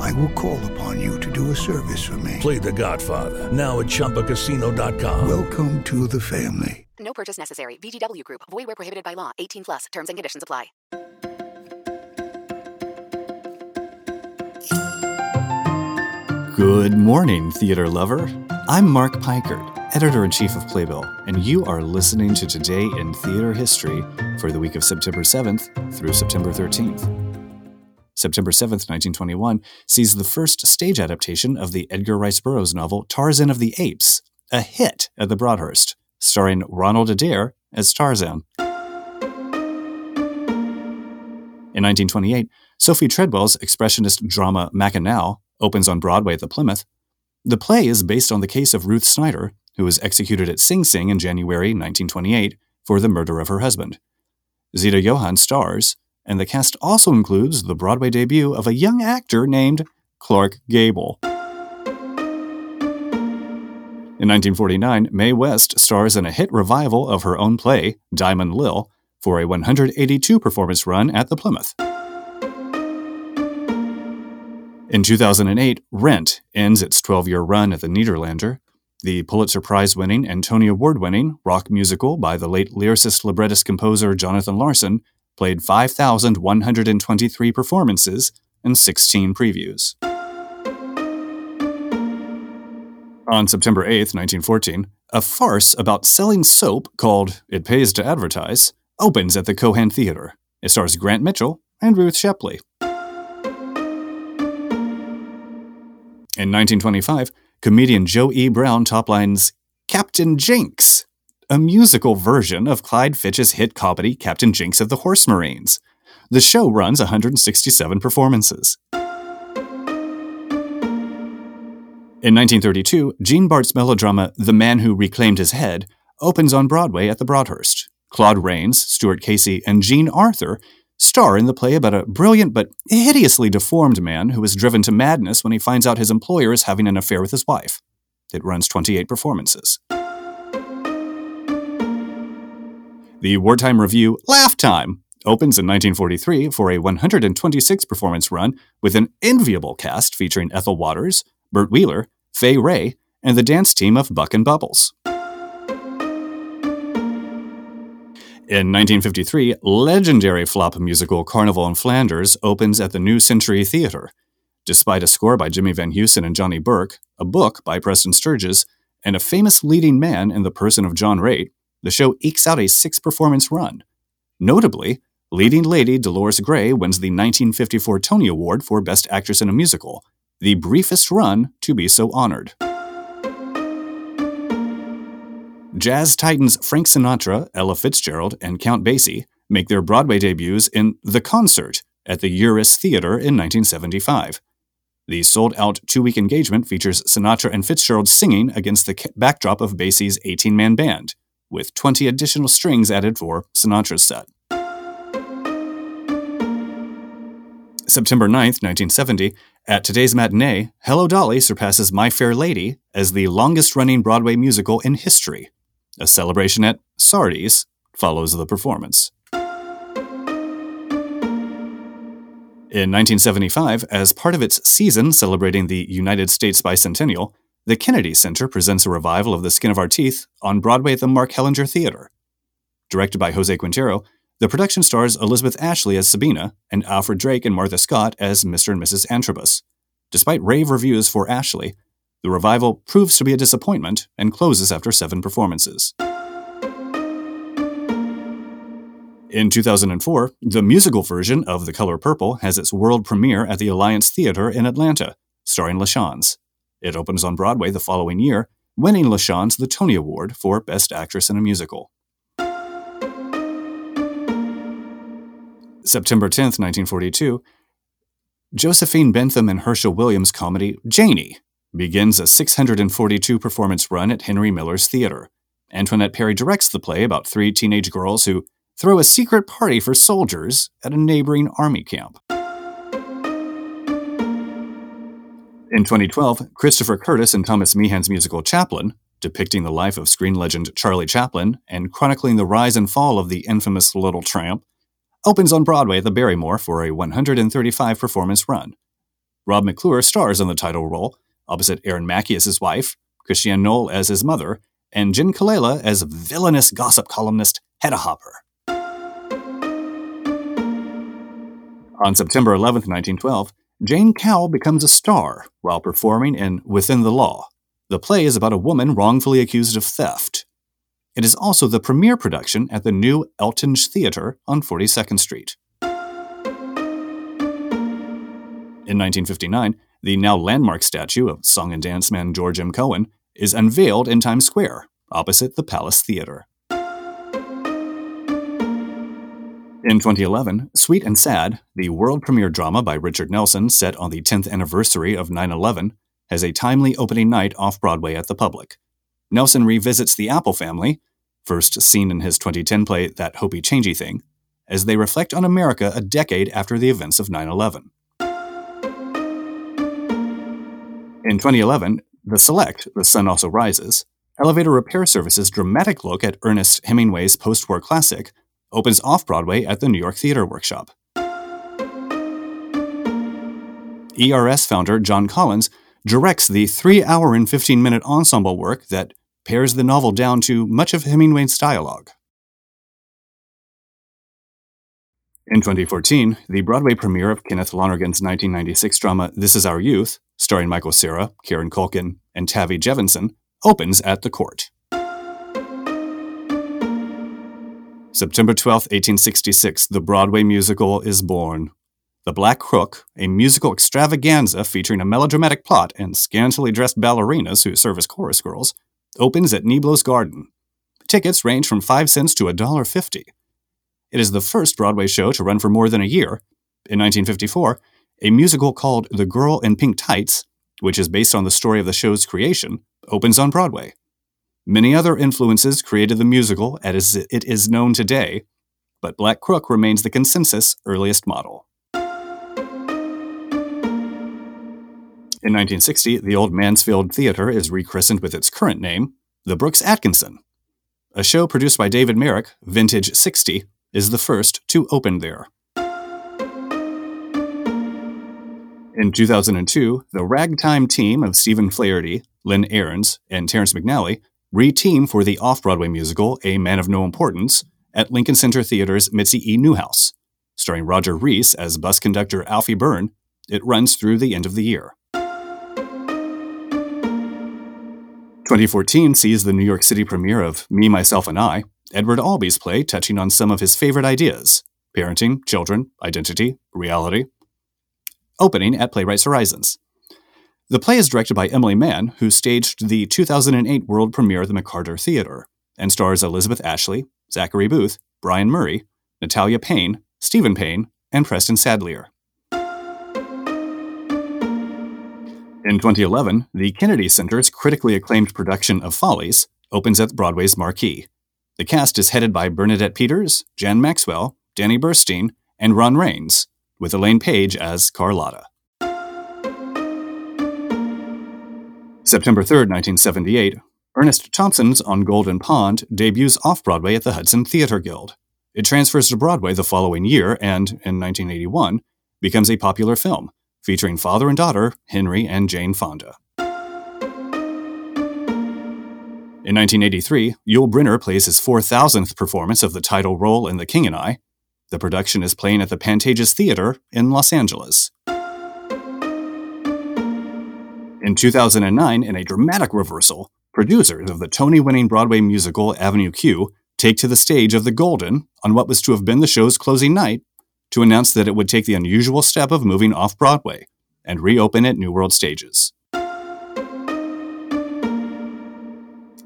I will call upon you to do a service for me. Play The Godfather now at ChumbaCasino.com. Welcome to the family. No purchase necessary. VGW Group. Void where prohibited by law. 18 plus. Terms and conditions apply. Good morning, theater lover. I'm Mark Peikert, editor in chief of Playbill, and you are listening to Today in Theater History for the week of September 7th through September 13th. September 7th, 1921, sees the first stage adaptation of the Edgar Rice Burroughs novel Tarzan of the Apes, a hit at the Broadhurst, starring Ronald Adair as Tarzan. In 1928, Sophie Treadwell's expressionist drama Machinal opens on Broadway at the Plymouth. The play is based on the case of Ruth Snyder, who was executed at Sing Sing in January 1928 for the murder of her husband. Zita Johann stars, and the cast also includes the Broadway debut of a young actor named Clark Gable. In 1949, Mae West stars in a hit revival of her own play, Diamond Lil, for a 182 performance run at the Plymouth. In 2008, Rent ends its 12 year run at the Nederlander. The Pulitzer Prize winning and Tony Award winning rock musical by the late lyricist librettist composer Jonathan Larson played 5,123 performances and 16 previews. On September 8, 1914, a farce about selling soap called It Pays to Advertise opens at the Cohan Theater. It stars Grant Mitchell and Ruth Shepley. In 1925, comedian Joe E. Brown toplines Captain Jinks, a musical version of Clyde Fitch's hit comedy Captain Jinks of the Horse Marines. The show runs 167 performances. In 1932, Jean Bart's melodrama The Man Who Reclaimed His Head opens on Broadway at the Broadhurst. Claude Rains, Stuart Casey, and Jean Arthur star in the play about a brilliant but hideously deformed man who is driven to madness when he finds out his employer is having an affair with his wife. It runs 28 performances. The wartime revue Laugh Time opens in 1943 for a 126 performance run with an enviable cast featuring Ethel Waters, Bert Wheeler, Fay Wray, and the dance team of Buck and Bubbles. In 1953, legendary flop musical Carnival in Flanders opens at the New Century Theater. Despite a score by Jimmy Van Heusen and Johnny Burke, a book by Preston Sturges, and a famous leading man in the person of John Raitt, the show ekes out a six performance run. Notably, leading lady Dolores Gray wins the 1954 Tony Award for Best Actress in a Musical, the briefest run to be so honored. Jazz titans Frank Sinatra, Ella Fitzgerald, and Count Basie make their Broadway debuts in The Concert at the Uris Theater in 1975. The sold out two week engagement features Sinatra and Fitzgerald singing against the backdrop of Basie's 18 man band, with 20 additional strings added for Sinatra's set. September 9th, 1970, at today's matinee, Hello Dolly surpasses My Fair Lady as the longest running Broadway musical in history. A celebration at Sardi's follows the performance. In 1975, as part of its season celebrating the United States bicentennial, the Kennedy Center presents a revival of The Skin of Our Teeth on Broadway at the Mark Hellinger Theater. Directed by Jose Quintero, the production stars Elizabeth Ashley as Sabina and Alfred Drake and Martha Scott as Mr. and Mrs. Antrobus. Despite rave reviews for Ashley, the revival proves to be a disappointment and closes after seven performances. In 2004, the musical version of The Color Purple has its world premiere at the Alliance Theater in Atlanta, starring LaChanze. It opens on Broadway the following year, winning LaChanze the Tony Award for Best Actress in a Musical. September 10, 1942, Josephine Bentham and Herschel Williams' comedy Janie begins a 642 performance run at Henry Miller's Theater. Antoinette Perry directs the play about three teenage girls who throw a secret party for soldiers at a neighboring army camp. In 2012, Christopher Curtis and Thomas Meehan's musical Chaplin, depicting the life of screen legend Charlie Chaplin and chronicling the rise and fall of the infamous Little Tramp, opens on Broadway at the Barrymore for a 135 performance run. Rob McClure stars in the title role, opposite Erin Mackey as his wife, Christiane Noll as his mother, and Jenn Colella as villainous gossip columnist Hedda Hopper. On September 11, 1912, Jane Cowl becomes a star while performing in Within the Law. The play is about a woman wrongfully accused of theft. It is also the premiere production at the new Eltinge Theater on 42nd Street. In 1959, the now landmark statue of song and dance man George M. Cohan is unveiled in Times Square, opposite the Palace Theater. In 2011, Sweet and Sad, the world premiere drama by Richard Nelson set on the 10th anniversary of 9 11, has a timely opening night off Broadway at the public. Nelson revisits the Apple family, first seen in his 2010 play That Hopey Changey Thing, as they reflect on America a decade after the events of 9 11. In 2011, The Select, The Sun Also Rises, Elevator Repair Service's dramatic look at Ernest Hemingway's post war classic opens off Broadway at the New York Theater Workshop. ERS founder John Collins directs the 3 hour and 15 minute ensemble work that pares the novel down to much of Hemingway's dialogue. In 2014, the Broadway premiere of Kenneth Lonergan's 1996 drama This Is Our Youth, starring Michael Cera, Kieran Culkin, and Tavi Gevinson, opens at the Cort. September 12, 1866, the Broadway musical is born. The Black Crook, a musical extravaganza featuring a melodramatic plot and scantily dressed ballerinas who serve as chorus girls, opens at Niblo's Garden. Tickets range from 5 cents to $1.50. It is the first Broadway show to run for more than a year. In 1954, a musical called The Girl in Pink Tights, which is based on the story of the show's creation, opens on Broadway. Many other influences created the musical as it is known today, but Black Crook remains the consensus earliest model. In 1960, the Old Mansfield Theater is rechristened with its current name, the Brooks Atkinson. A show produced by David Merrick, Vintage 60, is the first to open there. In 2002, the ragtime team of Stephen Flaherty, Lynn Ahrens, and Terrence McNally re-team for the off-Broadway musical A Man of No Importance at Lincoln Center Theater's Mitzi E. Newhouse. Starring Roger Rees as bus conductor Alfie Byrne, it runs through the end of the year. 2014 sees the New York City premiere of Me, Myself, and I, Edward Albee's play touching on some of his favorite ideas parenting, children, identity, reality. Opening at Playwrights Horizons. The play is directed by Emily Mann, who staged the 2008 world premiere at the McCarter Theater, and stars Elizabeth Ashley, Zachary Booth, Brian Murray, Natalia Payne, Stephen Payne, and Preston Sadleir. In 2011, the Kennedy Center's critically acclaimed production of Follies opens at Broadway's Marquis. The cast is headed by Bernadette Peters, Jan Maxwell, Danny Burstein, and Ron Raines, with Elaine Paige as Carlotta. September 3, 1978, Ernest Thompson's On Golden Pond debuts off Broadway at the Hudson Theater Guild. It transfers to Broadway the following year and, in 1981, becomes a popular film, featuring father and daughter Henry and Jane Fonda. In 1983, Yul Brynner plays his 4,000th performance of the title role in The King and I. The production is playing at the Pantages Theater in Los Angeles. In 2009, in a dramatic reversal, producers of the Tony winning Broadway musical Avenue Q take to the stage of the Golden on what was to have been the show's closing night to announce that it would take the unusual step of moving off Broadway and reopen at New World Stages.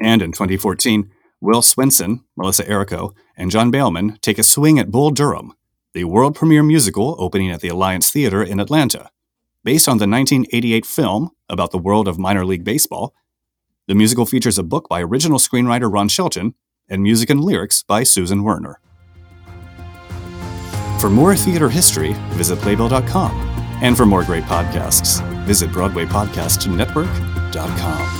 And in 2014, Will Swenson, Melissa Errico, and John Behlmann take a swing at Bull Durham, the world premiere musical opening at the Alliance Theater in Atlanta. Based on the 1988 film about the world of minor league baseball. The musical features a book by original screenwriter Ron Shelton and music and lyrics by Susan Werner. For more theater history, visit Playbill.com. And for more great podcasts, visit BroadwayPodcastNetwork.com.